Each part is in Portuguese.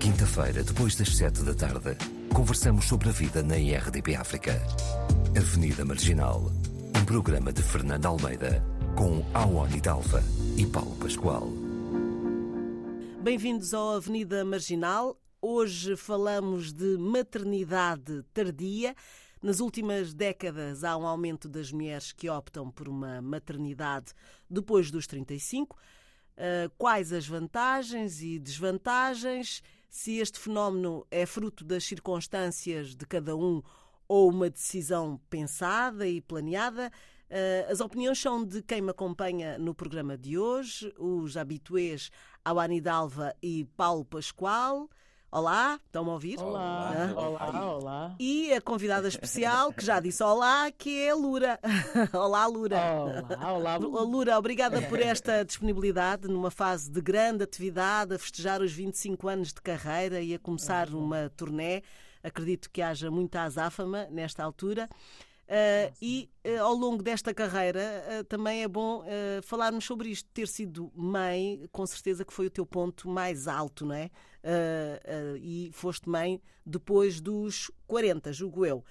Quinta-feira, depois das sete da tarde, conversamos sobre a vida na IRDP África. Avenida Marginal, um programa de Fernando Almeida, com Awani Dalva e Paulo Pascoal. Bem-vindos ao Avenida Marginal. Hoje falamos de maternidade tardia. Nas últimas décadas há um aumento das mulheres que optam por uma maternidade depois dos 35. Uh, quais as vantagens e desvantagens? Se este fenómeno é fruto das circunstâncias de cada um ou uma decisão pensada e planeada? Uh, as opiniões são de quem me acompanha no programa de hoje, os habituês Awani Dalva e Paulo Pascoal. Olá, estão-me a ouvir? Olá, ah. olá, olá. E a convidada especial, que já disse olá, que é a Lura. olá, Lura. Olá, olá. Lura, obrigada por esta disponibilidade numa fase de grande atividade, a festejar os 25 anos de carreira e a começar uma turnê. Acredito que haja muita azáfama nesta altura. Uh, e uh, ao longo desta carreira uh, também é bom falarmos sobre isto. Ter sido mãe, com certeza que foi o teu ponto mais alto, não é? e foste mãe depois dos 40, julgo eu.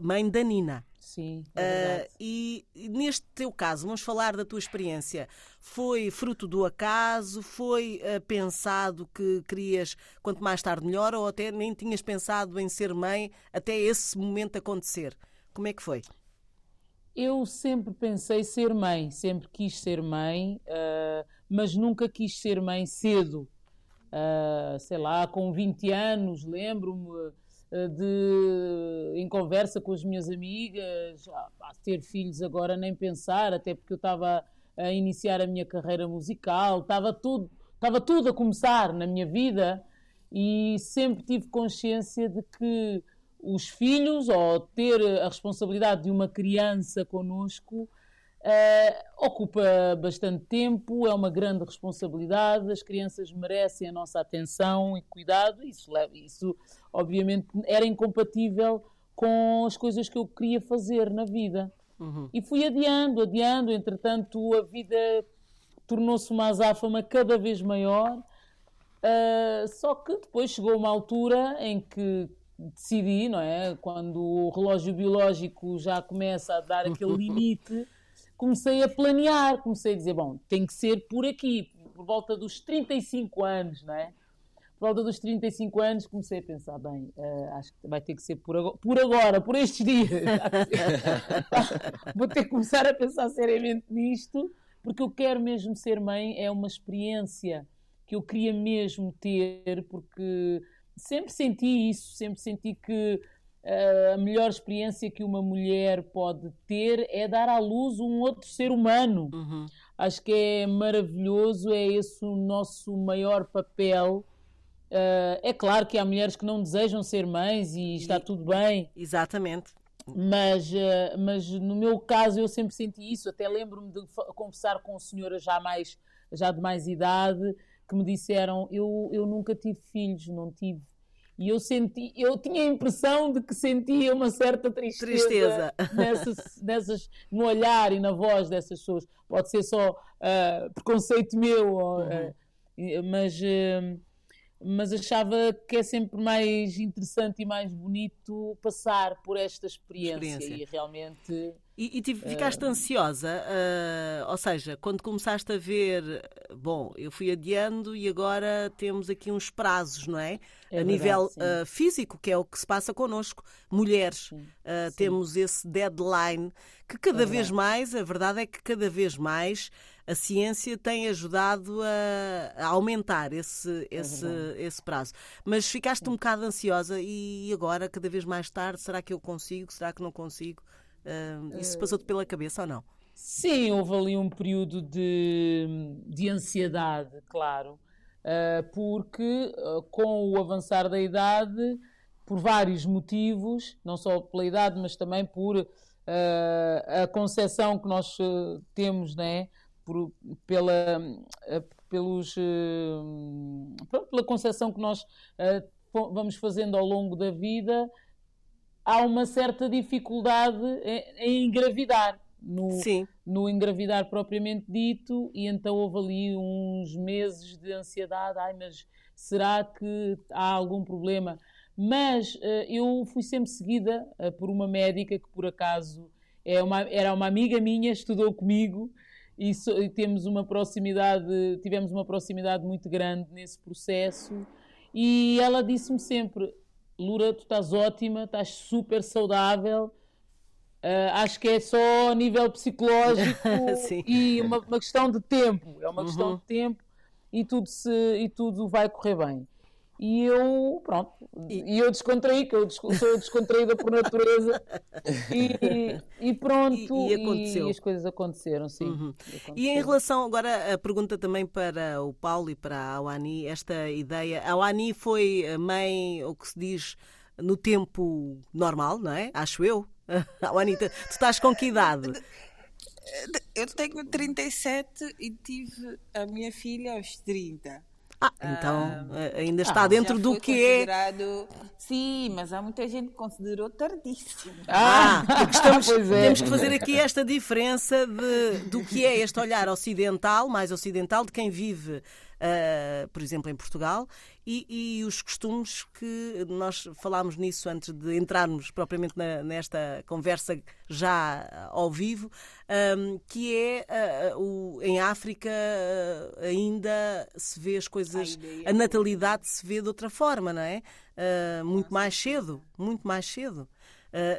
mãe da Nina. Sim. É e neste teu caso, vamos falar da tua experiência. Foi fruto do acaso? Foi pensado que querias quanto mais tarde melhor? Ou até nem tinhas pensado em ser mãe até esse momento acontecer? Como é que foi? Eu sempre pensei ser mãe, sempre quis ser mãe, uh, mas nunca quis ser mãe cedo. Uh, sei lá, com 20 anos, lembro-me uh, de, em conversa com as minhas amigas, ah, ter filhos agora nem pensar, até porque eu estava a iniciar a minha carreira musical, estava tudo, estava tudo a começar na minha vida e sempre tive consciência de que os filhos ou ter a responsabilidade de uma criança connosco uh, ocupa bastante tempo, é uma grande responsabilidade, as crianças merecem a nossa atenção e cuidado, isso, isso obviamente era incompatível com as coisas que eu queria fazer na vida. Uhum. E fui adiando, adiando, entretanto a vida tornou-se uma azáfama cada vez maior, uh, só que depois chegou uma altura em que decidi, não é? Quando o relógio biológico já começa a dar aquele limite, comecei a planear, comecei a dizer, bom, tem que ser por aqui, por volta dos 35 anos, não é? Por volta dos 35 anos comecei a pensar, bem, uh, acho que vai ter que ser por agora, por, agora, por estes dias. Vou ter que começar a pensar seriamente nisto, porque eu quero mesmo ser mãe, é uma experiência que eu queria mesmo ter, porque sempre senti isso, sempre senti que uh, a melhor experiência que uma mulher pode ter é dar à luz um outro ser humano. Uhum. Acho que é maravilhoso, é esse o nosso maior papel. Uh, é claro que há mulheres que não desejam ser mães e está e, tudo bem. Exatamente. Mas, uh, mas no meu caso eu sempre senti isso. Até lembro-me de conversar com senhoras já, mais, já de mais idade que me disseram eu, eu nunca tive filhos, não tive. E eu senti, eu tinha a impressão de que sentia uma certa tristeza, tristeza. Nessas, nessas, no olhar e na voz dessas pessoas. Pode ser só uh, preconceito meu, uhum. uh, mas uh, mas achava que é sempre mais interessante e mais bonito passar por esta experiência, experiência. e realmente. E, e ficaste uh... ansiosa, uh, ou seja, quando começaste a ver, bom, eu fui adiando e agora temos aqui uns prazos, não é? é a verdade, nível uh, físico, que é o que se passa connosco, mulheres, sim, sim. temos esse deadline que cada é vez mais, a verdade é que cada vez mais a ciência tem ajudado a, a aumentar esse, é esse, esse prazo. Mas ficaste um bocado ansiosa e agora, cada vez mais tarde, será que eu consigo? Será que não consigo? Uh, isso passou-te pela cabeça ou não? Sim, houve ali um período de, de ansiedade, claro, uh, porque uh, com o avançar da idade, por vários motivos, não só pela idade, mas também por a concepção que nós temos, né? por, pela, pelos, pela concepção que nós vamos fazendo ao longo da vida, há uma certa dificuldade em, engravidar. No, no engravidar propriamente dito, e então houve ali uns meses de ansiedade. Ai, mas será que há algum problema? Mas uh, eu fui sempre seguida uh, por uma médica que, por acaso, é uma, era uma amiga minha, estudou comigo e, so, e, temos uma proximidade, tivemos uma proximidade muito grande nesse processo. E ela disse-me sempre: Lura, tu estás ótima, estás super saudável. Uh, acho que é só a nível psicológico e uma, uma, questão de tempo. É uma uhum. questão de tempo e tudo, se, e tudo vai correr bem. E eu, pronto, e, e eu descontraí, que eu sou descontraída por natureza, e, e pronto, e, e, e, as coisas aconteceram, sim. Uhum. Aconteceram. E em relação, agora a pergunta também para o Paulo e para a Awani, esta ideia, a Awani foi mãe, o que se diz, no tempo normal, não é? Acho eu. Awani, tu, tu estás com que idade? Eu tenho 37 e tive a minha filha aos 30. Ah, então ah, ainda está ah, dentro do que é. Sim, mas há muita gente que considerou tardíssimo. Ah, ah estamos, é. temos que fazer aqui esta diferença de, do que é este olhar ocidental, mais ocidental, de quem vive uh, por exemplo, em Portugal, e, e, os costumes que nós falámos nisso antes de entrarmos propriamente na, nesta conversa já ao vivo, um, que é uh, o, em África uh, ainda se vê as coisas, a, a natalidade se vê de outra forma, não é? muito mais cedo, muito mais cedo.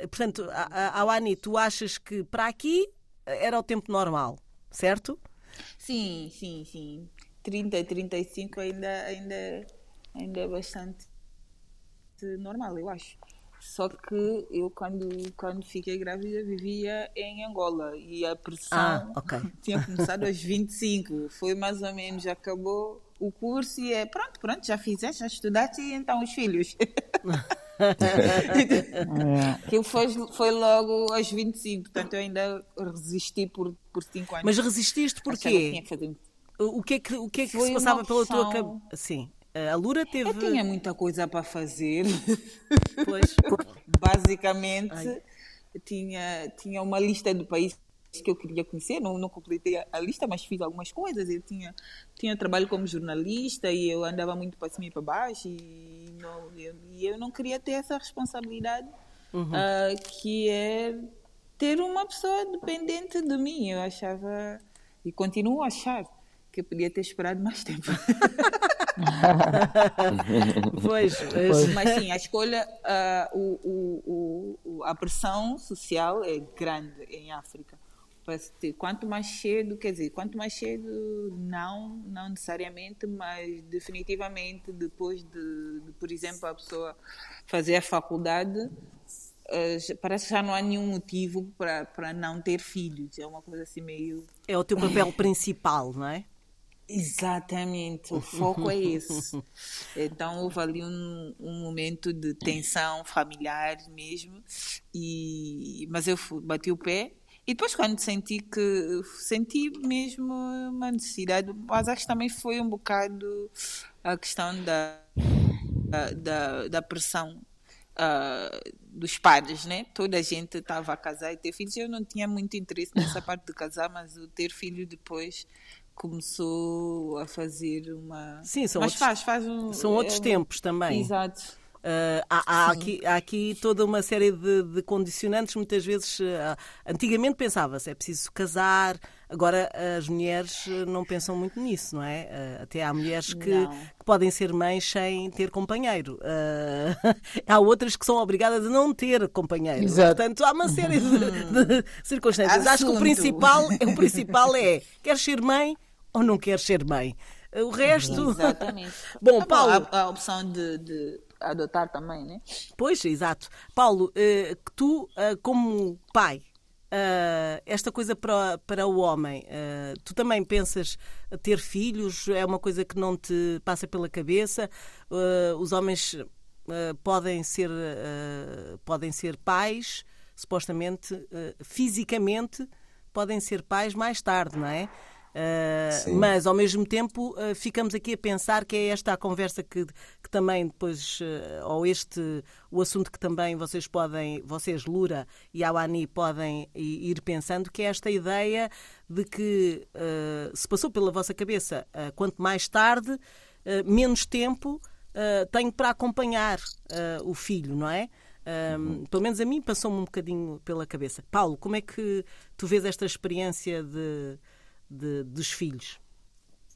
portanto, Awani, tu achas que para aqui era o tempo normal, certo? Sim, sim, sim. 30, 35 ainda, ainda, ainda é bastante normal, eu acho. Só que eu, quando, quando fiquei grávida, vivia em Angola e a pressão ah, okay. tinha começado aos 25. Foi mais ou menos, já acabou o curso e é pronto, pronto, já fizeste, já estudaste e então os filhos. que foi, foi logo aos 25, portanto eu ainda resisti por 5 por cinco anos. Mas resististe porquê? O que é que, o que, é que se passava pela tua cabeça? Sim. A Lura teve. Eu tinha muita coisa para fazer. Pois. Basicamente, tinha, tinha uma lista do país que eu queria conhecer. Não, não completei a lista, mas fiz algumas coisas. Eu tinha, tinha trabalho como jornalista e eu andava muito para cima e para baixo. E, não, eu, e eu não queria ter essa responsabilidade, uhum. uh, que é ter uma pessoa dependente de mim. Eu achava. E continuo a achar que eu podia ter esperado mais tempo. pois, pois, mas sim, a escolha, uh, o, o, o, a pressão social é grande em África. Quanto mais cedo, quer dizer, quanto mais cedo, não, não necessariamente, mas definitivamente depois de, de por exemplo, a pessoa fazer a faculdade, uh, parece que já não há nenhum motivo para, para não ter filhos. É uma coisa assim meio. É o teu papel principal, não é? Exatamente, o foco é esse. Então houve ali um, um, momento de tensão familiar mesmo, e, mas eu fui, bati o pé. E depois quando senti que senti mesmo uma necessidade, mas acho que também foi um bocado a questão da, da, da pressão uh, dos pais, né? Toda a gente estava a casar e ter filhos. Eu não tinha muito interesse nessa parte de casar, mas o ter filho depois começou a fazer uma. Sim, são Mas outros, faz, faz um, são outros é, tempos também. Exato. Uh, há, há, aqui, há, aqui, toda uma série de, de condicionantes. Muitas vezes, uh, antigamente pensava-se é preciso casar, agora as mulheres não pensam muito nisso, não é? Uh, até há mulheres que, que, podem ser mães sem ter companheiro. há outras que são obrigadas a não ter companheiro. Exato. Portanto, há uma série de, de circunstâncias. Assunto. Acho que o principal, o principal é: queres ser mãe? Ou não quer ser mãe. O resto. Exatamente. Bom, Paulo. A, a opção de, de, adotar também, né? Pois, exato. Paulo, eh, tu, eh, como pai, Uh, esta coisa para, para o homem, tu também pensas ter filhos? É uma coisa que não te passa pela cabeça? Os homens podem, ser, podem ser pais, supostamente, fisicamente, podem ser pais mais tarde, não é? Uh, mas ao mesmo tempo uh, ficamos aqui a pensar que é esta a conversa que, que também depois, uh, ou este o assunto que também vocês podem, vocês, Lura e Awani, podem ir pensando, que é esta ideia de que se passou pela vossa cabeça quanto mais tarde menos tempo tenho para acompanhar o filho, não é? Um, pelo menos a mim passou-me um bocadinho pela cabeça. Paulo, como é que tu vês esta experiência de, de, dos filhos?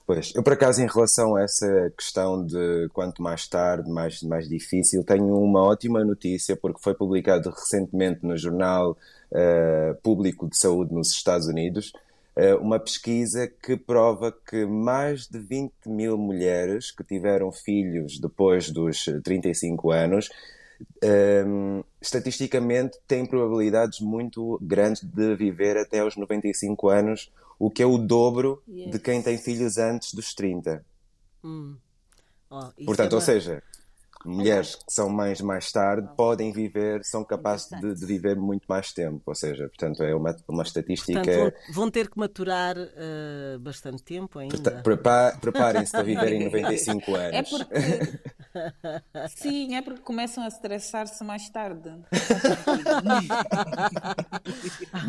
Pois, eu por acaso em relação a essa questão de quanto mais tarde, mais, mais difícil, tenho uma ótima notícia porque foi publicado recentemente no Jornal uh, Público de Saúde nos Estados Unidos uh, uma pesquisa que prova que mais de 20 mil mulheres que tiveram filhos depois dos 35 anos um, estatisticamente têm probabilidades muito grandes de viver até aos 95 anos, o que é o dobro yes. de quem tem filhos antes dos 30. Hum. Oh, Portanto, é ou seja, mulheres que são mães mais tarde podem viver, são capazes de, de, viver muito mais tempo. Ou seja, portanto, é uma, uma estatística. Portanto, vão, vão, ter que maturar uh, bastante tempo ainda. Preparem-se para viverem 95 anos. É porque. Sim, é porque começam a estressar-se mais tarde.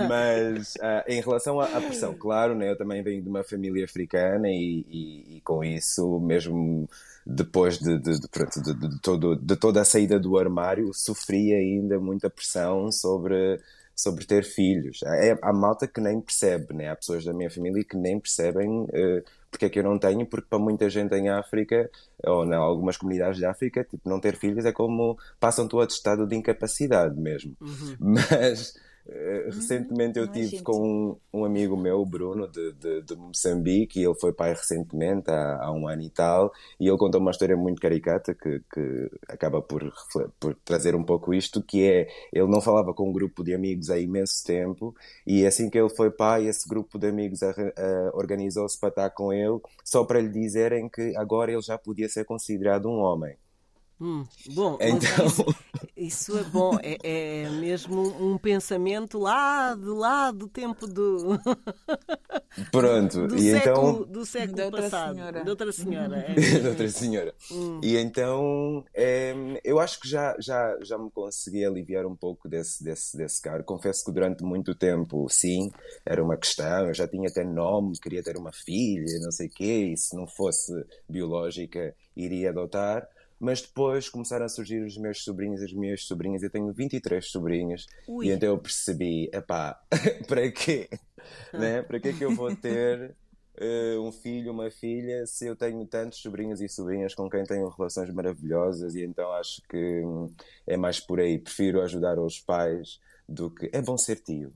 Mas uh, em relação à, à, pressão, claro, né, eu também venho de uma família africana e, e, e com isso mesmo depois de, de, de, de, todo, de toda a saída do armário, sofri ainda muita pressão sobre, sobre ter filhos. É, há malta que nem percebe, né? há pessoas da minha família que nem percebem uh, porque é que eu não tenho, porque para muita gente em África, ou em algumas comunidades de África, tipo, não ter filhos é como passam-te o atestado de incapacidade mesmo. Uhum. Mas recentemente eu tive com um, um, amigo meu, Bruno, de, de, de, Moçambique, e ele foi pai recentemente, há, há, um ano e tal, e ele contou uma história muito caricata que, que acaba por, por, trazer um pouco isto, que é, ele não falava com um grupo de amigos há imenso tempo, e assim que ele foi pai, esse grupo de amigos organizou-se para estar com ele, só para lhe dizerem que agora ele já podia ser considerado um homem. Hum, bom, então... Isso, isso, é bom, é, é, mesmo um pensamento lá de lá do tempo do. Pronto, do e século, então. Do século de passado. Senhora. De outra senhora. É. de outra senhora. Hum. E então é, eu acho que já, já, já me consegui aliviar um pouco desse, desse, desse cargo. Confesso que durante muito tempo, sim, era uma questão. Eu já tinha até nome, queria ter uma filha, não sei o quê, e se não fosse biológica, iria adotar mas depois começaram a surgir os meus sobrinhos e as minhas sobrinhas. Eu tenho 23 sobrinhas Ui. e então eu percebi: epá, para quê? né? Para que é que eu vou ter uh, um filho, uma filha, se eu tenho tantos sobrinhos e sobrinhas com quem tenho relações maravilhosas? E então acho que hum, é mais por aí. Prefiro ajudar os pais do que. É bom ser tio,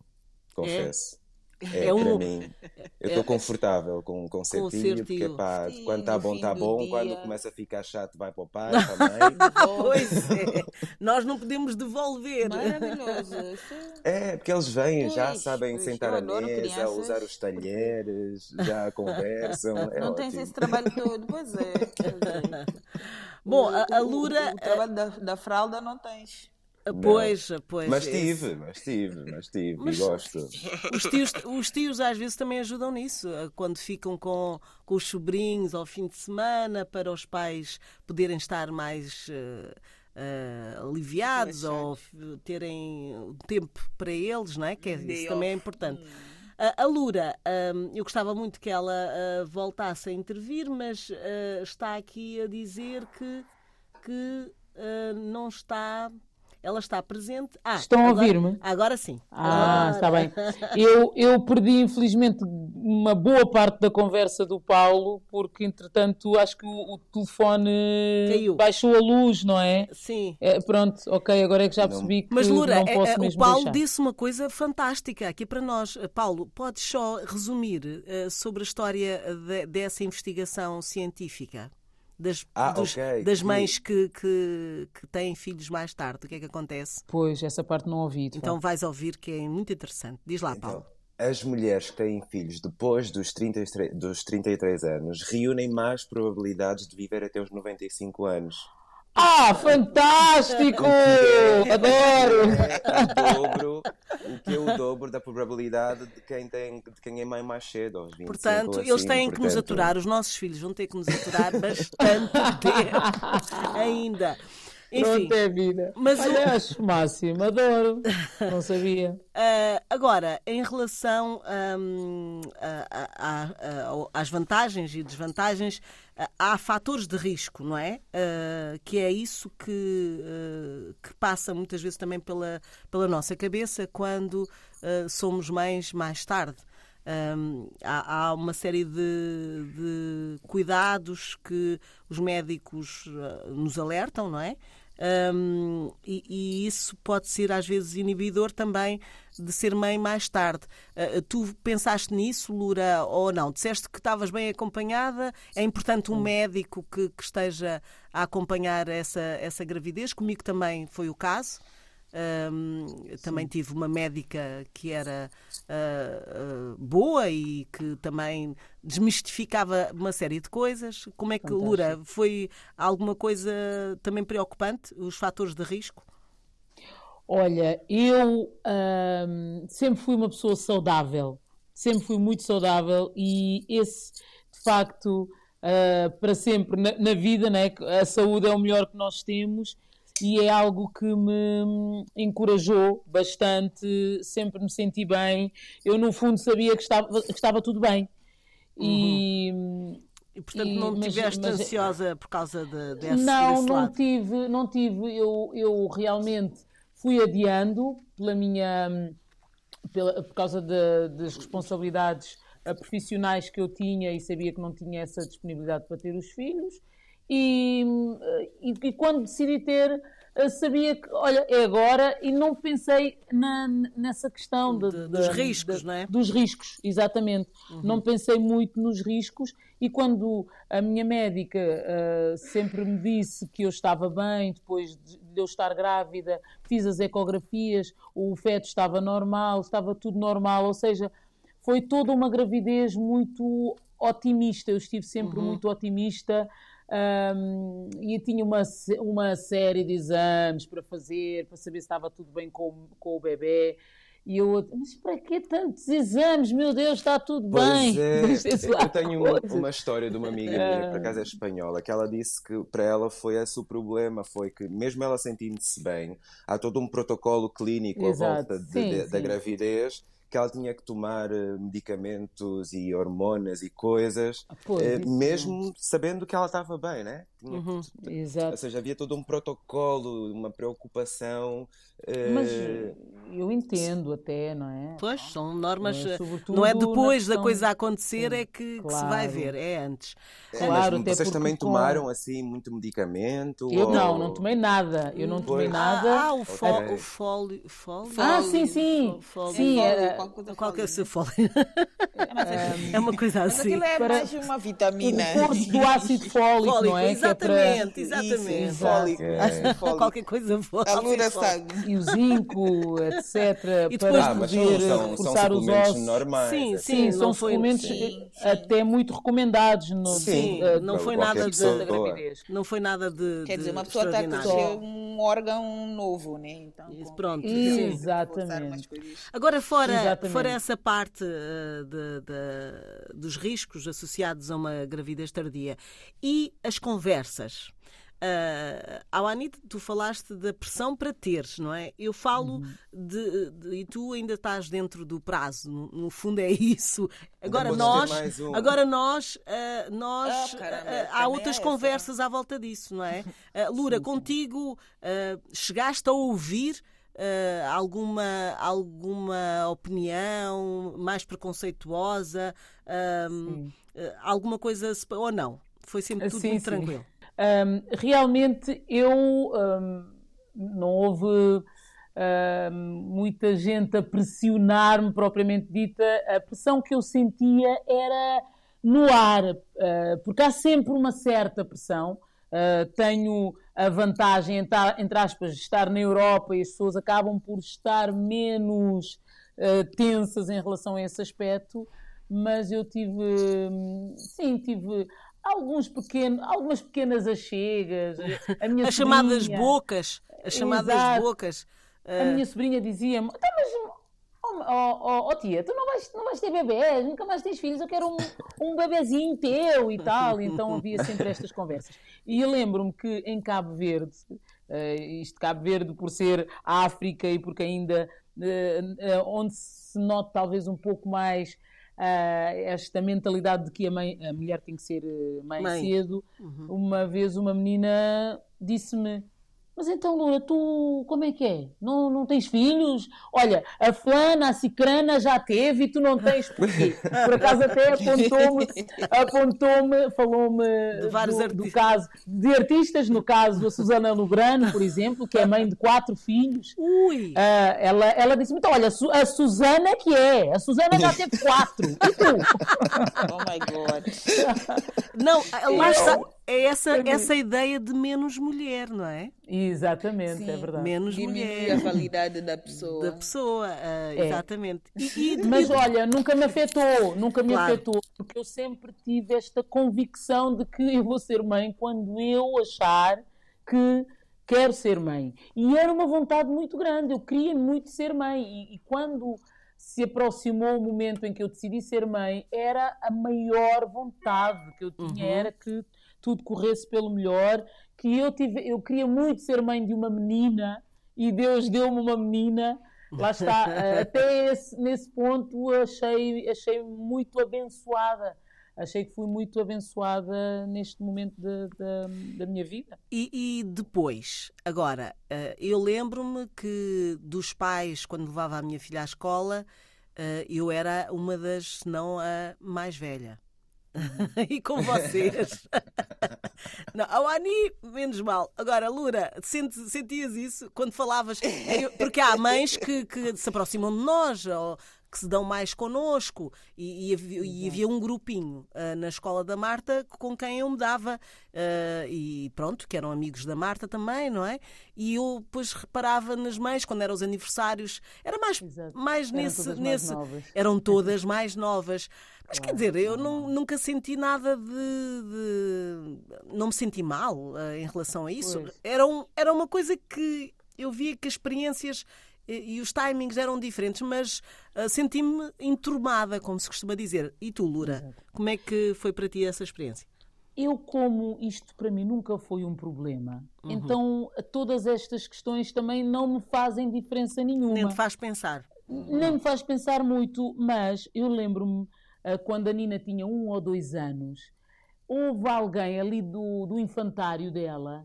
confesso. É. É, é um... para mim. Eu estou é, confortável com, com tio, porque pá, Sim, quando está bom, está bom, dia... quando começa a ficar chato, vai para o pai, para a mãe. pois é, nós não podemos devolver. Maravilhoso. É, porque eles vêm, pois, já sabem pois, sentar à mesa, crianças. usar os talheres, já conversam. É não ótimo. tens esse trabalho todo, pois é. Bom, a, a Lura. O, o, o trabalho da, da fralda não tens. Pois, pois. Mas tive, mas tive, mas tive, mas, e gosto. Os tios, os tios às vezes também ajudam nisso, quando ficam com, com os sobrinhos ao fim de semana, para os pais poderem estar mais. Uh, uh, aliviados ou terem tempo para eles, não é? Que é, isso também é importante. Hum. A Lura, hum, eu gostava muito que ela voltasse a intervir, mas está aqui a dizer que, que não está ela está presente. Ah, Estão a ouvir-me? Agora sim. Ah, está bem. Eu, eu perdi, infelizmente, uma boa parte da conversa do Paulo, porque, entretanto, acho que o, o telefone Caiu. baixou a luz, não é? Sim. É, pronto, ok, agora é que já percebi que Mas, Lura, não posso é, é, mesmo o Paulo deixar. disse uma coisa fantástica aqui para nós. Paulo, podes só resumir uh, sobre a história de, dessa investigação científica? Das, ah, dos, okay. das mães que, que, que, têm filhos mais tarde. O que é que acontece? Pois, essa parte não ouvi. Então vais ouvir que é muito interessante. Diz lá, então, Paulo. As mulheres que têm filhos depois dos 33, dos 33 anos reúnem mais probabilidades de viver até os 95 anos. Ah, fantástico! Adoro! É o dobro, o que é o dobro da probabilidade de quem, tem, de quem é mãe mais cedo, aos 25 Portanto, assim, eles têm portanto... que nos aturar, os nossos filhos vão ter que nos aturar bastante tempo ainda. Enfim, Pronto, é vida. Mas Olha, o... acho máximo, adoro. Não sabia. Uh, agora, em relação um, a, a, a, às vantagens e desvantagens, há fatores de risco, não é? Uh, que é isso que, uh, que passa muitas vezes também pela, pela nossa cabeça quando somos mães mais tarde. Um, há, há, uma série de, de, cuidados que os médicos nos alertam, não é? Um, e, e, isso pode ser às vezes inibidor também de ser mãe mais tarde. Uh, tu pensaste nisso, Lura, ou não? Disseste que estavas bem acompanhada. É importante um médico que, que esteja a acompanhar essa, essa gravidez. Comigo também foi o caso. Também tive uma médica que era uh, uh, boa e que também desmistificava uma série de coisas. Como é que, Fantástico. Lura, foi alguma coisa também preocupante, os fatores de risco? Olha, eu sempre fui uma pessoa saudável, sempre fui muito saudável e esse, de facto, uh, para sempre na, na vida, né, a saúde é o melhor que nós temos e é algo que me encorajou bastante, sempre me senti bem. Eu, no fundo, sabia que estava, que estava tudo bem. E, uhum. e portanto, não e, estiveste ansiosa por causa de, desse Não, desse não tive, não tive. Eu, eu realmente fui adiando pela minha, pela, por causa de, das responsabilidades profissionais que eu tinha e sabia que não tinha essa disponibilidade para ter os filhos. E, e, e, quando decidi ter, eh, sabia que, olha, é agora e não pensei na, nessa questão de, de, dos riscos, não é? Dos riscos, exatamente. Uhum. Não pensei muito nos riscos e quando a minha médica uh, sempre me disse que eu estava bem, depois de eu estar grávida, fiz as ecografias, o feto estava normal, estava tudo normal, ou seja, foi toda uma gravidez muito otimista. Eu estive sempre uhum. muito otimista um, e tinha uma, uma série de exames para fazer, para saber se estava tudo bem com, com o bebê. E eu, mas para que tantos exames? Meu Deus, está tudo pois bem. É. Eu tenho uma, uma, história de uma amiga minha, que por acaso é espanhola, que ela disse que para ela foi esse o problema, foi que mesmo ela sentindo-se bem, há todo um protocolo clínico Exato. à volta de, sim, de, sim. da gravidez que ela tinha que tomar eh, medicamentos e hormonas e coisas, ah, eh, mesmo sabendo que ela estava bem, né? Tinha, uhum, Exato. Ou seja, havia todo um protocolo, uma preocupação. Mas uh... eu entendo até, não é? Pois, são normas. não é depois da coisa acontecer Sim, é que, claro. que, se vai ver, é antes. É, claro, mas vocês também com... tomaram assim muito medicamento? Eu ou... não, não tomei nada. Eu não tomei nada. Ah, o, fó okay. o fólio, fólio. Ah, sim, sim. Fólio. Sim, era qual que é o seu fólio? É, é uma coisa assim. Aquilo é mais uma vitamina. O curso do ácido fólico, fólico não é? Exatamente, é para... exatamente. Isso, fólico. É. Qualquer coisa fólico. A lura sangue. E o zinco, etc. E depois para poder são, reforçar são os ossos. normais. Sim, sim, sim são suplementos sim, até muito recomendados. No, sim, uh, não foi nada de, gravidez. Não foi nada de Quer dizer, uma pessoa está a crescer um órgão novo, né? Então, Isso, pronto. Exatamente. Agora, fora, fora essa parte uh, de, de, dos riscos associados a uma gravidez tardia e as conversas. Uh, Awani, tu falaste da pressão para teres, não é? Eu falo uhum. de, de, E tu ainda estás dentro do prazo, no, no fundo é isso. Agora nós, um. agora nós, uh, nós oh, caramba, uh, há outras é conversas à volta disso, não é? Lura, sim, contigo chegaste a ouvir uh, alguma, alguma opinião mais preconceituosa, uh, alguma coisa ou não? Foi sempre tudo sim, muito sim. tranquilo. Um, realmente eu um, não houve muita gente a pressionar-me propriamente dita. A pressão que eu sentia era no ar, uh, porque há sempre uma certa pressão. Uh, tenho a vantagem, entre aspas, de estar na Europa e as pessoas acabam por estar menos uh, tensas em relação a esse aspecto, mas eu tive, sim, tive alguns pequenos, algumas pequenas achegas. as chamadas bocas, as chamadas Exato. bocas. A minha sobrinha dizia-me, então, mas Oh, oh, oh, tia, tu não vais, não vais ter bebês, nunca mais tens filhos, eu quero um, um bebezinho teu e tal. Então havia sempre estas conversas. E eu lembro-me que em Cabo Verde uh, isto Cabo Verde por ser África e porque ainda uh, onde se nota talvez um pouco mais esta mentalidade de que a, mãe, a mulher tem que ser mãe, mãe. cedo. Uhum. Uma vez uma menina disse-me mas então, Lula, tu como é que é? Não, não tens filhos? Olha, a Flana, a Cicrana já teve e tu não tens porquê? Por acaso até apontou-me, apontou-me falou-me do, do, caso de artistas, no caso a Susana Lubrano, por exemplo, que é mãe de quatro filhos. Ui! Uh, ela, ela disse então, olha, a Susana que é, a Susana já teve quatro. E tu? Oh my God! Não, lá está é essa, essa ideia de menos mulher, não é? Exatamente, é Sim, é verdade. Menos Diminui mulher. a validade da pessoa. Da pessoa, uh, é. exatamente. E, e, Mas olha, nunca me afetou, nunca me claro. afetou, porque eu sempre tive esta convicção de que eu vou ser mãe quando eu achar que quero ser mãe. E era uma vontade muito grande, eu queria muito ser mãe. E, e quando se aproximou o momento em que eu decidi ser mãe, era a maior vontade que eu tinha, uhum. era que tudo corresse pelo melhor, que eu tive, eu queria muito ser mãe de uma menina e Deus deu-me uma menina. Lá está, eh, até esse, nesse ponto achei, achei muito abençoada. Achei que fui muito abençoada neste momento de, de, da minha vida. E, e depois, agora, eh, eu lembro-me que dos pais, quando levava a minha filha à escola, eh, eu era uma das, se não a mais velha. e com vocês. Não, ao Ani, menos mal. Agora, Lura, sentias isso quando falavas? Porque há mães que, que se aproximam de nós, ou que se dão mais connosco. E, e, havia, e havia, um grupinho uh, na escola da Marta com quem eu me dava. Uh, e pronto, que eram amigos da Marta também, não é? E eu depois reparava nas mães, quando eram os aniversários. Era mais, mais eram nesse. nesse mais eram todas mais novas. Mas quer dizer, eu não, nunca senti nada de, de, Não me senti mal uh, em relação a isso. Era, um, era uma coisa que eu via que as experiências e, e os timings eram diferentes, mas uh, senti-me enturmada, como se costuma dizer. E tu, Lura, como é que foi para ti essa experiência? Eu, como isto para mim nunca foi um problema, uhum. então todas estas questões também não me fazem diferença nenhuma. Nem te faz pensar. Nem me faz pensar muito, mas eu lembro-me uh, quando a Nina tinha um ou dois anos, houve alguém ali do, do infantário dela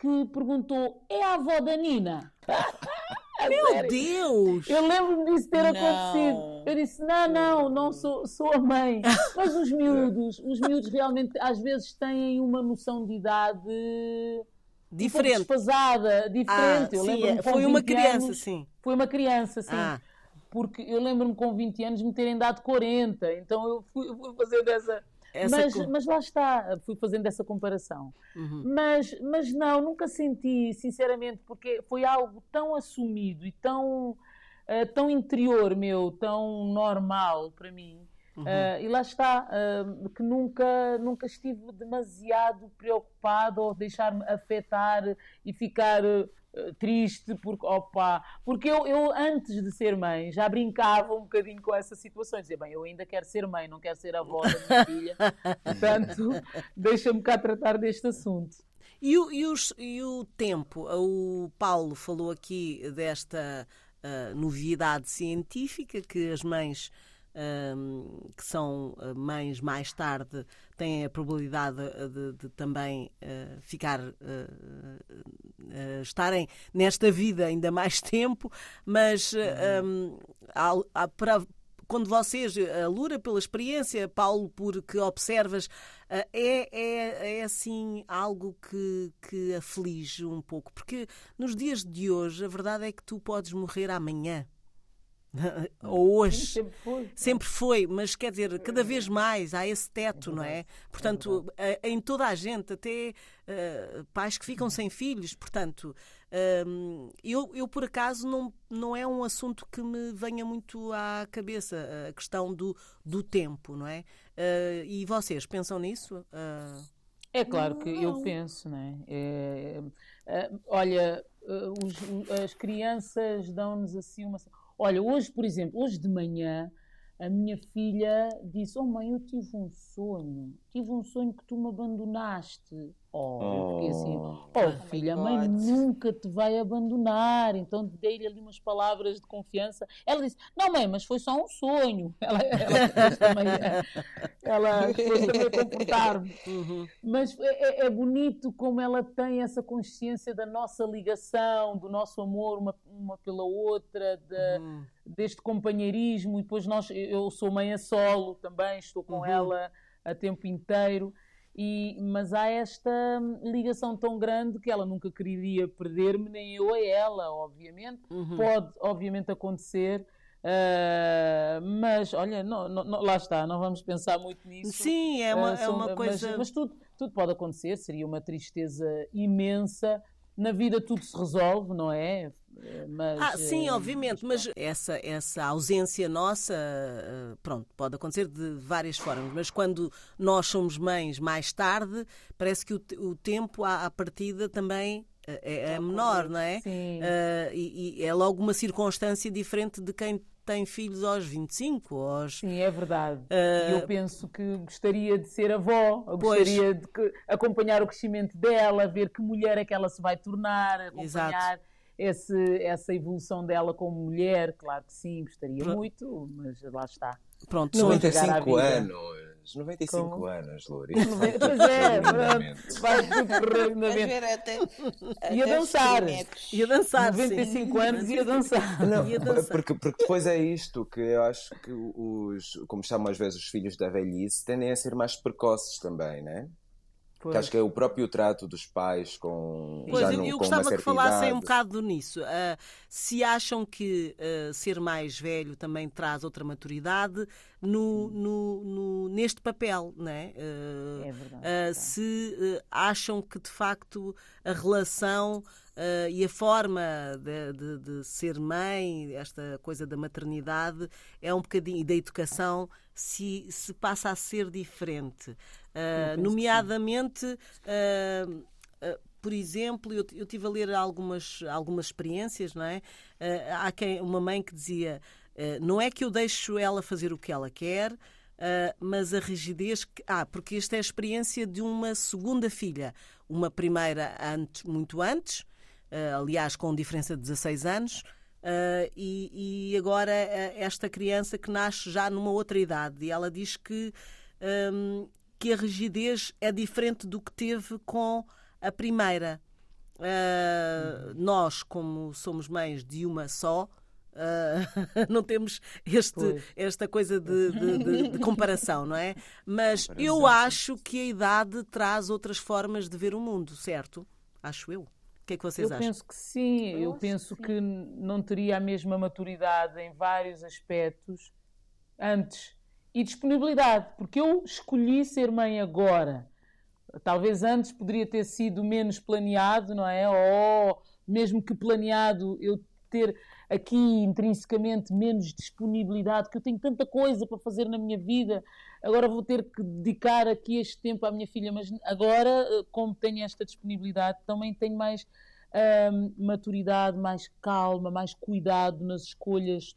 que perguntou: É a avó da Nina? Meu sério. Deus! Eu lembro-me disso ter não. acontecido. Eu disse: não, não, não sou, sou a mãe. Mas os miúdos, os miúdos realmente às vezes têm uma noção de idade diferente. Um desfasada, diferente. Ah, sim, é. foi uma criança, anos, sim. Foi uma criança, sim. Ah. Porque eu lembro-me com 20 anos me terem dado 40, então eu fui, eu fui fazer dessa mas, mas lá está, fui fazendo essa comparação. Uhum. Mas, mas não, nunca senti, sinceramente, porque foi algo tão assumido e tão, uh, tão interior meu, tão normal para mim. Uhum. Uh, e lá está, uh, que nunca, nunca estive demasiado preocupado ou deixar-me afetar e ficar triste, porque, opa, porque eu, eu, antes de ser mãe, já brincava um bocadinho com essa situação. Dizia, bem, eu ainda quero ser mãe, não quero ser avó da minha filha. Portanto, deixa-me cá tratar deste assunto. E o, e, os, e o tempo? O Paulo falou aqui desta uh, novidade científica que as mães que são ah, mães mais tarde têm a probabilidade de, de também uh, ficar estarem nesta vida ainda mais tempo, mas um, há, há, para, quando vocês, a Lura pela experiência, Paulo porque observas, é, é, é assim algo que, que aflige um pouco, porque nos dias de hoje a verdade é que tu podes morrer amanhã. Ou hoje. sempre foi. Sempre foi, mas quer dizer, cada vez mais há esse teto, é não é? Portanto, é em toda a gente, até uh, pais que ficam sem filhos. Portanto, uh, eu, eu, por acaso, não, não é um assunto que me venha muito à cabeça, a questão do, do tempo, não é? Uh, e vocês pensam nisso? É claro que eu penso, não é? é, é olha, os, as crianças dão-nos assim uma Olha, hoje, por exemplo, hoje de manhã, a minha filha disse: Oh, mãe, eu tive um sonho. Tive um sonho que tu me abandonaste. Oh, eu fiquei assim, oh, oh filha, a mãe nunca te vai abandonar. Então dei-lhe ali umas palavras de confiança. Ela disse, não mãe, mas foi só um sonho. Ela, ela depois também, ela depois também comportar-me. Uhum. Mas é, é, é, bonito como ela tem essa consciência da nossa ligação, do nosso amor uma, uma pela outra, de, uhum. deste companheirismo. E depois nós, eu sou mãe a solo também, estou com uhum. ela a tempo inteiro. E, mas há esta ligação tão grande que ela nunca queria perder-me, nem eu a ela, obviamente. Uhum. Pode, obviamente, acontecer. Uh, mas olha, não, não, lá está, não vamos pensar muito nisso. Sim, é uma, uh, é uma coisa. Mas, mas, tudo, tudo pode acontecer, seria uma tristeza imensa. Na vida tudo se resolve, não é? Mas, ah, sim, uh, obviamente, mas essa, essa ausência nossa, uh, pronto, pode acontecer de várias formas, mas quando nós somos mães mais tarde, parece que o, o tempo à, à partida também eh, é, é, menor, não é? Sim. Uh, e, e, é logo uma circunstância diferente de quem tem filhos aos 25. Aos... Sim, é verdade. Uh... Eu penso que gostaria de ser avó, gostaria de acompanhar o crescimento dela, ver que mulher é que ela se vai tornar, acompanhar. Exato esse, essa evolução dela como mulher, claro que sim, gostaria Pronto. muito, mas lá está. Pronto, 95 anos. 95 Como? anos, Lourdes. Pois é, pronto, vai tudo correr até, Ia dançar. Ia dançar, 95 sim. anos ia dançar. Não, ia dançar. Porque, porque depois é isto, que eu acho que os, como chamam às vezes os filhos da velhice, tendem a ser mais precoces também, né? Que acho que é o próprio trato dos pais com. Pois, já eu, no, eu com gostava que falassem um bocado nisso. Uh, se acham que uh, ser mais velho também traz outra maturidade no, no, no neste papel, né? Uh, é verdade. se acham que de facto a relação. Uh, e a forma de, de, de, ser mãe, esta coisa da maternidade, é um bocadinho, e da educação, se, se passa a ser diferente. Uh, nomeadamente, uh, por exemplo, eu, eu tive a ler algumas, algumas experiências, não é? há quem, uma mãe que dizia: não é que eu deixo ela fazer o que ela quer. Uh, mas a rigidez. Que, ah, porque esta é a experiência de uma segunda filha. Uma primeira antes, muito antes, uh, aliás, com diferença de 16 anos, uh, e, e, agora esta criança que nasce já numa outra idade. E ela diz que um, que a rigidez é diferente do que teve com a primeira. Uh, nós, como somos mães de uma só, uh, não temos este, esta coisa de, de, de, de, comparação, não é? Mas eu acho que a idade traz outras formas de ver o mundo, certo? Acho eu. O que é que vocês eu acham? Eu penso que sim. Eu, eu penso que, que não teria a mesma maturidade em vários aspectos antes e disponibilidade, porque eu escolhi ser mãe agora. Talvez antes poderia ter sido menos planeado, não é? Ou mesmo que planeado eu ter aqui intrinsecamente menos disponibilidade, que eu tenho tanta coisa para fazer na minha vida, agora vou ter que dedicar aqui este tempo à minha filha, mas agora, como tenho esta disponibilidade, também tenho mais hum, maturidade, mais calma, mais cuidado nas escolhas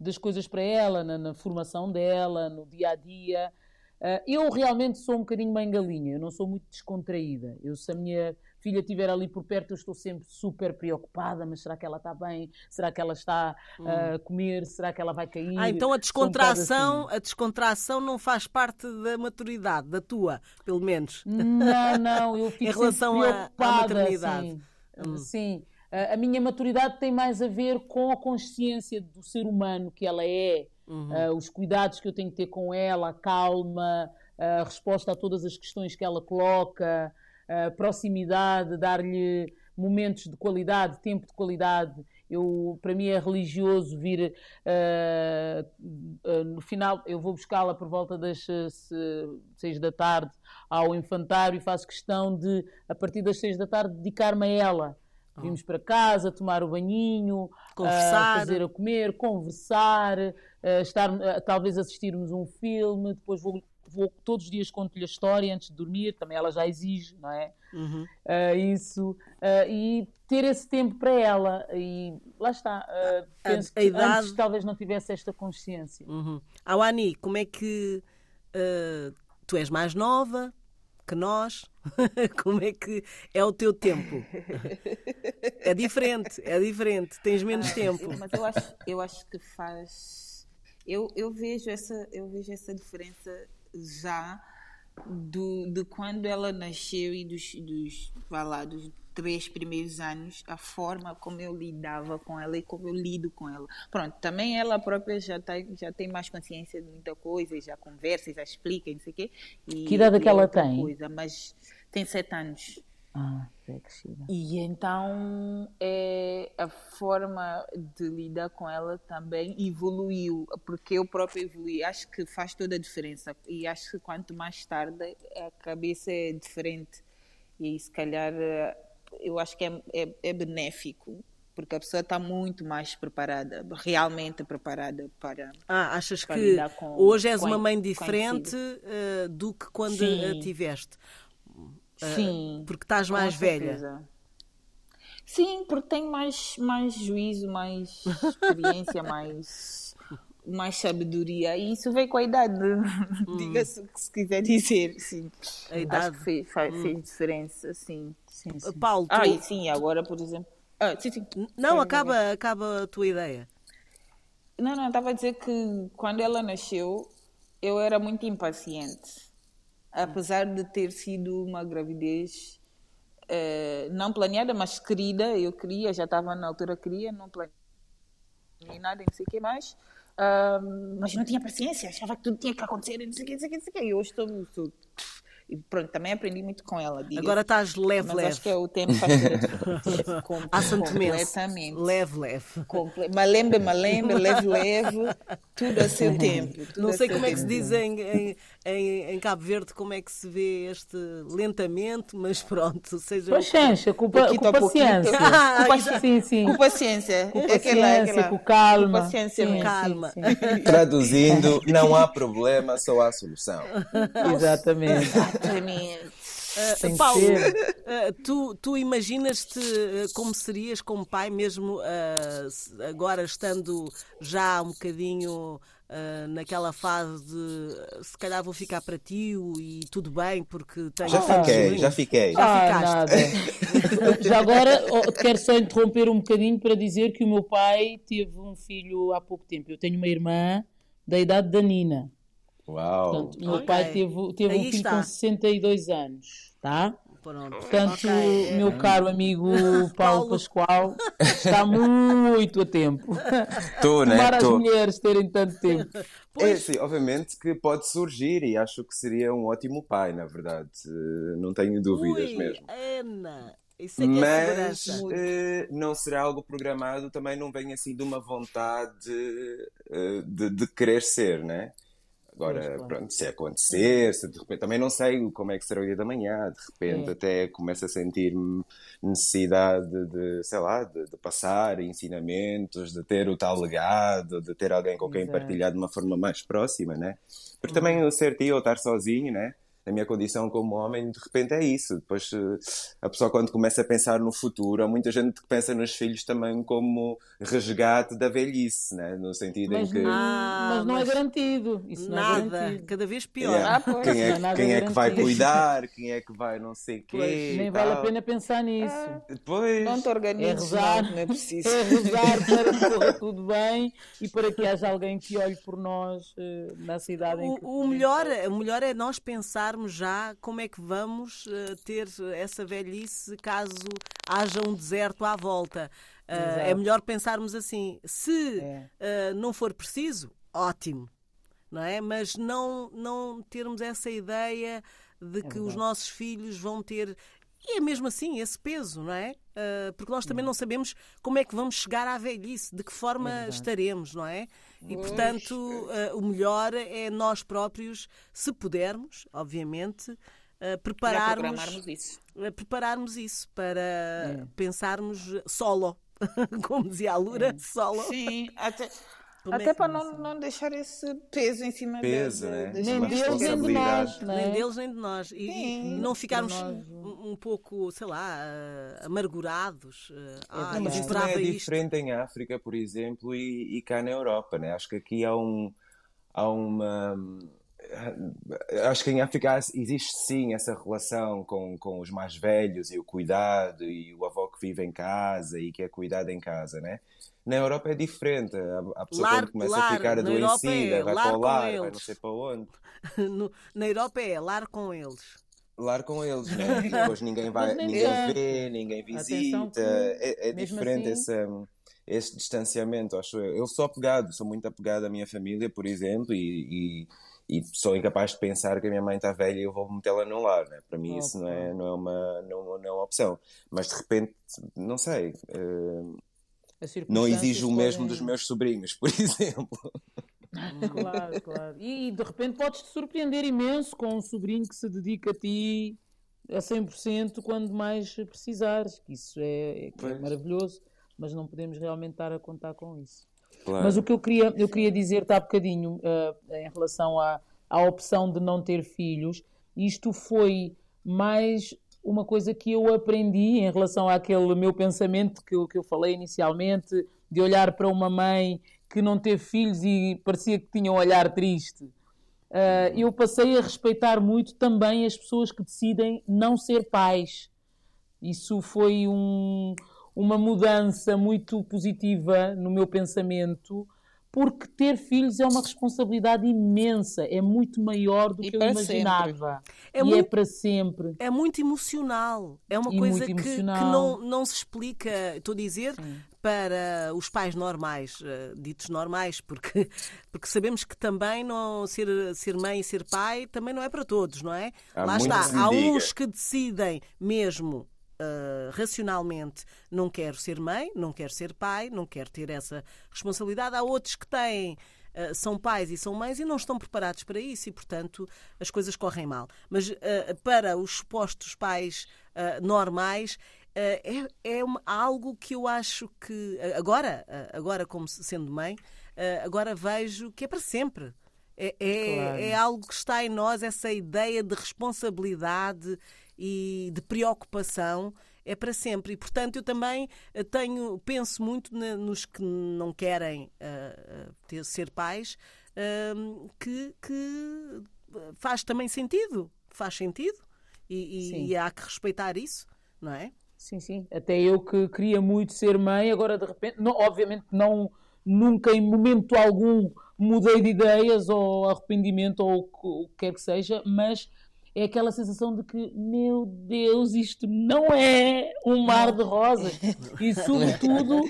das coisas para ela, na, na, formação dela, no dia a dia. Uh, eu realmente sou um bocadinho mãe galinha, eu não sou muito descontraída. Eu, se a minha filha estiver ali por perto, eu estou sempre super preocupada, mas será que ela está bem? Será que ela está hum. a comer? Será que ela vai cair? Ah, então a descontração, um assim. a descontração não faz parte da maturidade, da tua, pelo menos. Não, não, eu fico em relação à, à maternidade. Assim, hum. Sim. A minha maturidade tem mais a ver com a consciência do ser humano que ela é, uhum. uh, os cuidados que eu tenho que ter com ela, a calma, a resposta a todas as questões que ela coloca, proximidade, dar-lhe momentos de qualidade, tempo de qualidade. Eu, para mim é religioso vir uh, uh, no final, eu vou buscá-la por volta das seis da tarde ao infantário e faço questão de, a partir das seis da tarde, dedicar-me a ela Oh. Vimos para casa, tomar o banhinho, conversar. Uh, fazer a comer, conversar, uh, estar, uh, talvez assistirmos um filme, depois vou, vou todos os dias conto-lhe a história antes de dormir, também ela já exige, não é? Uhum. isso, e ter esse tempo para ela, e lá está, penso a, a que idade... antes talvez não tivesse esta consciência. Uhum. Awani, como é que tu és mais nova, que nós? Como é que é o teu tempo? É diferente, é diferente, tens menos Ah, tempo. eu- mas eu acho, eu acho que faz. Eu, eu, vejo essa, eu vejo essa diferença já do, de quando ela nasceu e dos, dos, vá lá, dos três primeiros anos, a forma como eu lidava com ela e como eu lido com ela. Pronto, também ela própria já, tá, já tem mais consciência de muita coisa, já conversa, já explica, não sei o quê. E, Que idade que ela tem? Coisa, mas tem sete anos. Ah, é. E então é, a forma de lidar com ela também evoluiu, porque eu própria evolui. Acho que faz toda a diferença. E acho que quanto mais tarde a cabeça é diferente. E aí, se calhar, eh, eu acho que é, é, é benéfico, porque a pessoa está muito mais preparada, realmente preparada para. Ah, achas para que lidar com- hoje és com uma mãe diferente eh, do que quando Sim. a tiveste? Sim. Porque estás mais velha. Sim, porque tem mais, mais juízo, mais experiência, mais, mais sabedoria. E isso veio com a idade. Diga-se o que se quiser dizer. Sim. A idade. Acho que fez, faz- fez diferença, sim. Sim, sim. Paulo, tu... Ah, e sim, agora, por exemplo. Ah, sim, sim. não, acaba, acaba a tua ideia. Não, não, estava a dizer que quando ela nasceu, eu era muito impaciente. Apesar de ter sido uma gravidez eh, não planeada, mas querida, eu queria, já estava na altura queria, não planeei nada, não sei o que mais. Ah, mas não tinha paciência, achava que tudo tinha que acontecer, não sei o que, não sei o que, não sei o que. E hoje estou, estou- E pronto, também aprendi muito com ela. Agora estás leve, Mas leve. acho que é o tempo faz. Com- santomense. Completamente. Leve, leve. Comple- Malembe, malembe, leve, leve, tudo a seu tempo. tudo Não sei como é que se tempo. diz em, em, em, em Cabo Verde, como é que se vê este lentamente, mas pronto, seja. Paciência, com, com paciência. Ah, Com sim, sim. Com paciência. Com aquela- paciência, aquela- com calma. Com paciência Sim. Calma. sim, sim. Traduzindo, não há problema, só há solução. Exatamente. Exatamente. Tem que Paulo, ah, tu, tu imaginas-te ah, como serias como pai, mesmo se- agora estando já um bocadinho naquela fase de se calhar vou ficar para ti e tudo bem, porque tenho Já fiquei, já fiquei. Já Ah, ficaste. nada. Já agora quero só interromper um bocadinho para dizer que o meu pai teve um filho há pouco tempo. Eu tenho uma irmã da idade da Nina. Uau. Portanto, o meu pai teve, teve Aí um filho está. com 62 anos, tá? Pronto. Portanto, Ok. meu caro amigo Paulo, Paulo. Pascoal está muito a tempo. Estou, né? Tomara as Estou. mulheres terem tanto tempo. É, sim, obviamente que pode surgir e acho que seria um ótimo pai, na verdade. Eh, Não tenho dúvidas Ui, mesmo. Ana, isso é que é Mas segurança. eh, não será algo programado, também não vem assim de uma vontade eh, de, de querer ser, né? Agora, Pois, claro. pronto, se acontecer, se de repente, também não sei como é que será o dia da manhã, de repente É. até começo a sentir-me necessidade de, sei lá, de, de passar ensinamentos, de ter o tal legado, de ter alguém com quem Exato. partilhar de uma forma mais próxima, né? Porque também o ser tio ou estar sozinho, né? Na minha condição como homem, de repente é isso. Depois eh, a pessoa quando começa a pensar no futuro, há muita gente que pensa nos filhos também como resgate da velhice, né? No sentido Mas, em que não- mas não mas é garantido. Isso não é Nada, garantido. cada vez pior. Yeah, Ah, quem, Não é é, nada quem é que vai cuidar, quem é que vai não sei o quê. Pois, nem vale a pena pensar nisso. Depois, Não te É organizes, rezar, não, não é preciso. é rezar para que corra tudo bem e para que haja alguém que olhe por nós eh, na cidade em que O, o melhor, o melhor é nós pensarmos já como é que vamos eh, ter essa velhice caso haja um deserto à volta. Exato. é melhor pensarmos assim. Se É. ah, não for preciso, ótimo. Não é? Mas não, não termos essa ideia de que os nossos filhos vão ter. E é mesmo assim, esse peso, não é? Porque nós também não sabemos como é que vamos chegar à velhice, de que forma estaremos, não é? E, portanto, ah, o melhor é nós próprios, se pudermos, obviamente, Já prepararmos, isso. ah, prepararmos isso para É. pensarmos solo. Como dizia a Lura, solo. Sim, até, Como é até para não não, deixar esse peso em cima Peso, da, né? Nem deles, nem de nós. Não Nem é? deles nem de nós. E, e Sim. não ficarmos nós. um, pouco, sei lá, ah, amargurados. ah, ah, Mas é isto. diferente em África, por exemplo, e, e cá na Europa, né? Acho que aqui há um há uma acho que em África existe sim essa relação com, com os mais velhos e o cuidado e o avô que vive em casa e que é cuidado em casa, né? Na Europa é diferente. A, a pessoa Lar- quando começa lar, a ficar adoecida é vai para o lar, vai não sei para onde. No- na Europa é lar com eles. Lar com eles, né? Depois ninguém vai, ninguém tanto. vê, ninguém visita. que, É, é diferente assim- esse, esse distanciamento, acho eu. Eu sou apegado, sou muito apegado à minha família, por exemplo, e, e, e sou incapaz de pensar que a minha mãe está velha e eu vou metê-la no lar, né? Para mim isso não é, não, é uma, não, não é uma opção. Mas de repente, não sei, As não exijo o mesmo dos meus sobrinhos, por exemplo. Claro, claro. E de repente podes-te surpreender imenso com um sobrinho que se dedica a ti a 100% quando mais precisares. que Isso é, é que é maravilhoso, mas não podemos realmente estar a contar com isso. Claro. Mas o que eu queria, eu queria dizer-te há bocadinho ah, em relação à, à opção de não ter filhos, isto foi mais uma coisa que eu aprendi em relação àquele meu pensamento que eu, que eu falei inicialmente, de olhar para uma mãe que não teve filhos e parecia que tinha um olhar triste. Ah, eu passei a respeitar muito também as pessoas que decidem não ser pais. Isso foi um- uma mudança muito positiva no meu pensamento, porque ter filhos é uma responsabilidade imensa, é muito maior do E que eu imaginava. É e é muito- para sempre. É muito emocional. É uma E coisa que, que não, não se explica, estou a dizer, para os pais normais, eh, ditos normais, porque, porque sabemos que também não ser, ser mãe e ser pai também não é para todos, não é? Há Lá está. Há uns que decidem mesmo. Eh, racionalmente não quero ser mãe, não quero ser pai, não quero ter essa responsabilidade. Há outros que têm Uh, são pais e são mães e não estão preparados para isso e, portanto, as coisas correm mal. Mas uh, para os supostos pais uh, normais, uh, é, é uma- algo que eu acho que agora, uh, agora como sendo mãe, uh, agora vejo que é para sempre. É, é, Claro. é algo que está em nós, essa ideia de responsabilidade e de preocupação é para sempre. E, portanto, eu também eh, tenho, penso muito na- nos que não querem eh, ter- ser pais, ehm, que, que faz também sentido. Faz sentido. E, e- e há que respeitar isso, não é? Sim, sim. Até eu que queria muito ser mãe, agora de repente, não, obviamente não, nunca em momento algum mudei de ideias ou arrependimento ou o que- o que quer que seja, mas é aquela sensação de que, meu Deus, isto não é um mar de rosas. E sobretudo,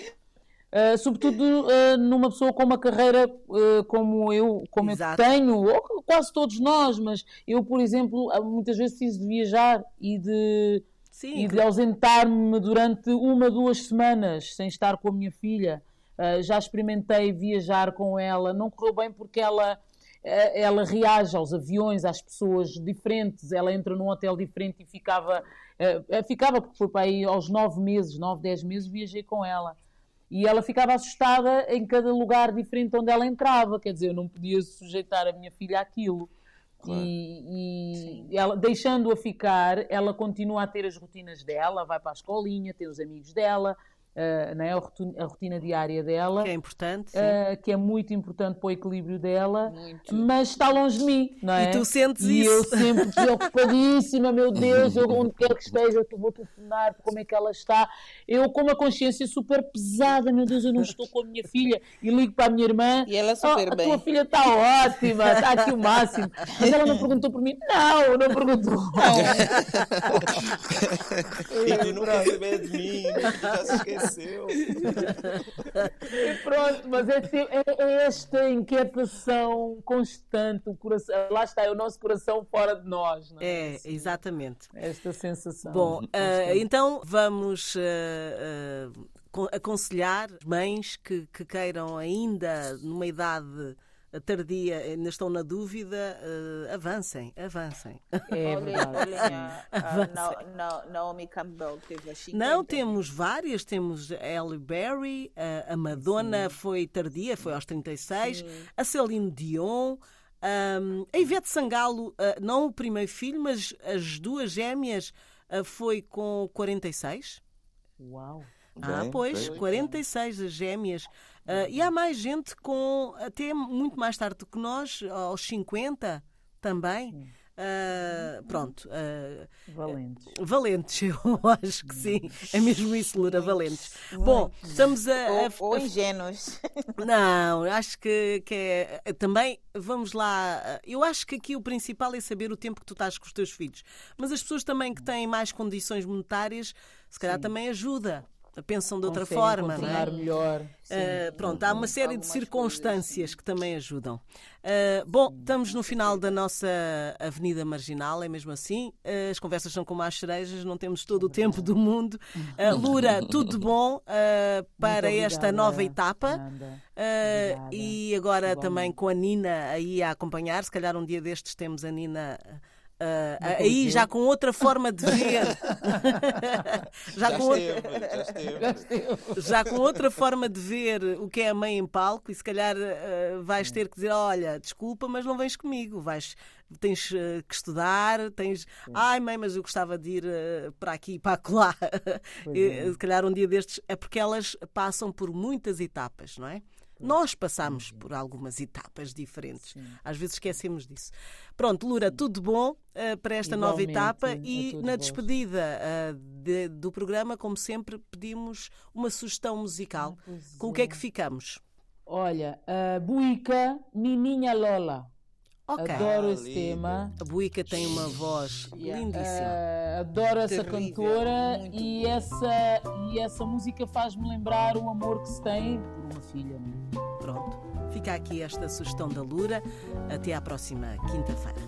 eh, sobretudo eh, numa pessoa com uma carreira eh, como eu, como eu tenho, ou quase todos nós, mas eu, por exemplo, muitas vezes preciso de viajar e de Sim, e de ausentar-me durante uma, duas semanas sem estar com a minha filha. Uh, já experimentei viajar com ela, não correu bem porque ela, ela reage aos aviões, às pessoas diferentes. Ela entra num hotel diferente e ficava, eh, eh, ficava porque foi para aí aos nove meses, nove, dez meses, viajei com ela. E ela ficava assustada em cada lugar diferente onde ela entrava, quer dizer, eu não podia sujeitar a minha filha àquilo. Claro. E, e ela, deixando-a ficar, ela continua a ter as rotinas dela, vai para a escolinha, tem os amigos dela, ah, né, a, a rotina diária dela, que é importante. ah, que é muito importante para o equilíbrio dela, Muito. mas está longe de mim, não é? E tu sentes E isso. eu sempre preocupadíssima, meu Deus, eu, onde quer que esteja, eu vou telefonar, como é que ela está. Eu com uma consciência super pesada, meu Deus, eu não estou com a minha filha, e ligo para a minha irmã. E ela "Oh, super a bem." tua filha está ótima, está aqui o máximo. Mas ela não perguntou por mim. Não, não perguntou. E tu nunca saber de mim, já se esqueceu. E pronto, mas é, se- é- é esta inquietação constante, o coração, lá está, é o nosso coração fora de nós. Não é? É, Assim, exatamente. Esta sensação. Bom, constante. então vamos ah, con- aconselhar mães que, que queiram ainda, numa idade tardia, ainda estão na dúvida, ah, avancem, avancem. é verdade. olhem, a, a Na- Na- Naomi Campbell teve a 50. Não, temos várias, temos a Halle Berry, a, a Madonna foi tardia, foi aos 36, a Celine Dion, ahm, a Ivete Sangalo, ah, não o primeiro filho, mas as duas gêmeas ah, foi com 46. Uau. Ah, Bem, pois, bem. 46 as gêmeas. Ah, e há mais gente com até muito mais tarde do que nós, aos 50, também. Uh, pronto. Uh, valentes. Valentes, eu acho que sim. É mesmo isso, Lura, valentes. Bom, estamos a. Ou, a, ou ingênuos. Não, acho que, que é. Também, vamos lá. Eu acho que aqui o principal é saber o tempo que tu estás com os teus filhos. Mas as pessoas também que têm mais condições monetárias, se calhar sim. também ajuda pensam de outra forma. Não é? melhor. Uh, pronto, há uma série de circunstâncias que também ajudam. Uh, bom, estamos no final da nossa Avenida Marginal, é mesmo assim. Uh, as conversas são como as cerejas, não temos todo o tempo do mundo. Lura, tudo bom para esta nova etapa. e agora também com a Nina aí a acompanhar. Se calhar um dia destes temos a Nina Uh, aí já com outra forma de ver. já, já, com esteve, outra... já, esteve. já com outra forma de ver o que é a mãe em palco, e se calhar uh, vais ter que dizer: olha, desculpa, mas não vens comigo, vais. Tens uh, que estudar, tens. Ai, mãe, mas eu gostava de ir para aqui e para lá. É. se calhar um dia destes. É porque elas passam por muitas etapas, não é? Nós passamos por algumas etapas diferentes. Sim. Às vezes esquecemos disso. Pronto, Lura, tudo bom uh, para esta Igualmente, nova etapa é e na despedida uh, de, do programa, como sempre, pedimos uma sugestão musical. Ah, Com é. o que é que ficamos? Olha, a Buica Mininha Lola. Okay. Adoro ah, esse tema. A Buica tem uma voz yeah. lindíssima. Uh, adoro essa cantora e essa, e essa música faz-me lembrar o amor que se tem por uma filha. Pronto. Fica aqui esta sugestão da Lura. Até à próxima quinta-feira.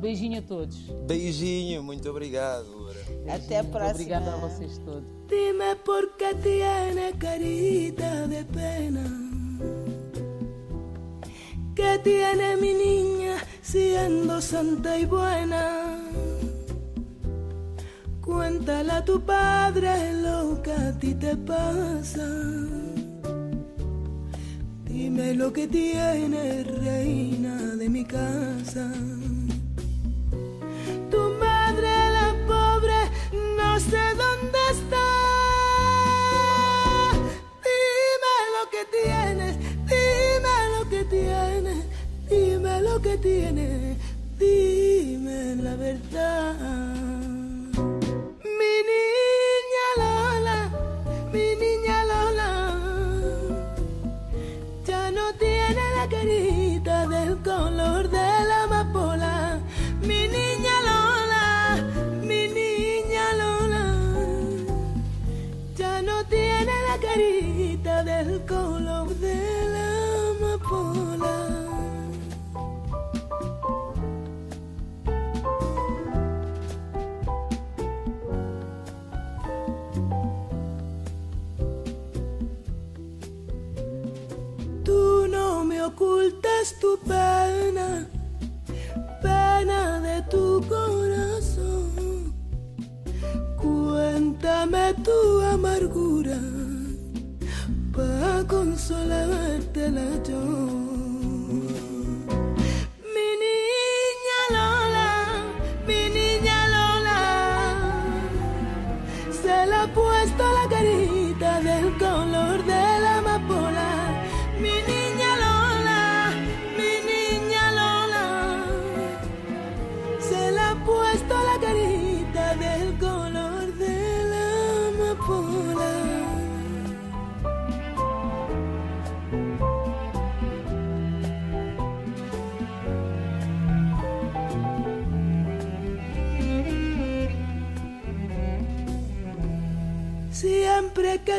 Beijinho a todos. Beijinho, muito obrigado, Lura. Beijinho. Até a próxima. Obrigada a vocês todos. Dime por que tiene carita de pena. ¿Qué tiene mi niña siendo santa y buena? Cuéntale a tu padre lo que a ti te pasa. Dime lo que tiene reina de mi casa. Tu madre, la pobre, no sé dónde está. Dime lo que tienes, tiene, dime lo que tiene, dime la verdad. Mi niña Lola, mi niña Lola, ya no tiene la carita del color de la amapola. Mi niña Lola, mi niña Lola, ya no tiene la carita del color. Ocultas tu pena, pena de tu corazón. Cuéntame tu amargura para consolarte la yo.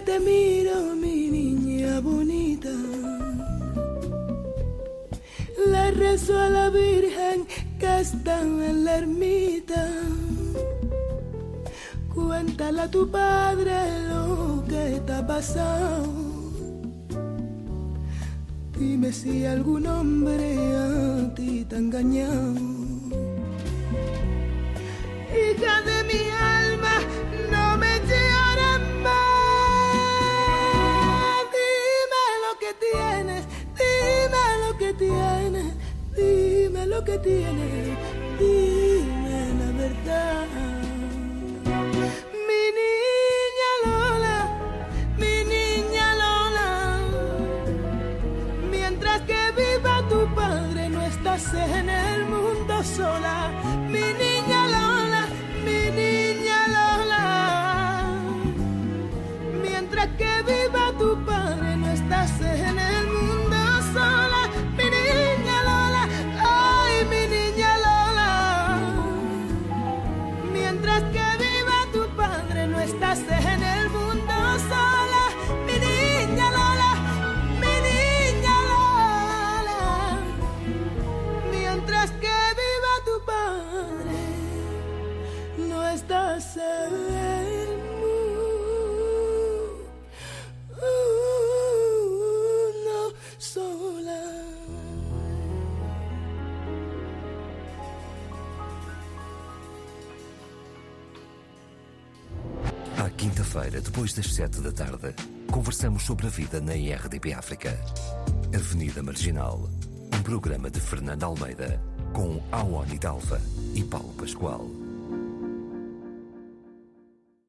Te miro, mi niña bonita, le rezo a la Virgen que está en la ermita. Cuéntale a tu padre lo que te ha pasado. Dime si algún hombre a ti te ha engañado. De que tienes, dime la verdad. Mi niña Lola, mi niña Lola, mientras que viva tu padre no estás en feira depois das sete da tarde, conversamos sobre a vida na IRDP África. Avenida Marginal, um programa de Fernando Almeida, com Awani Dalva e Paulo Pascoal.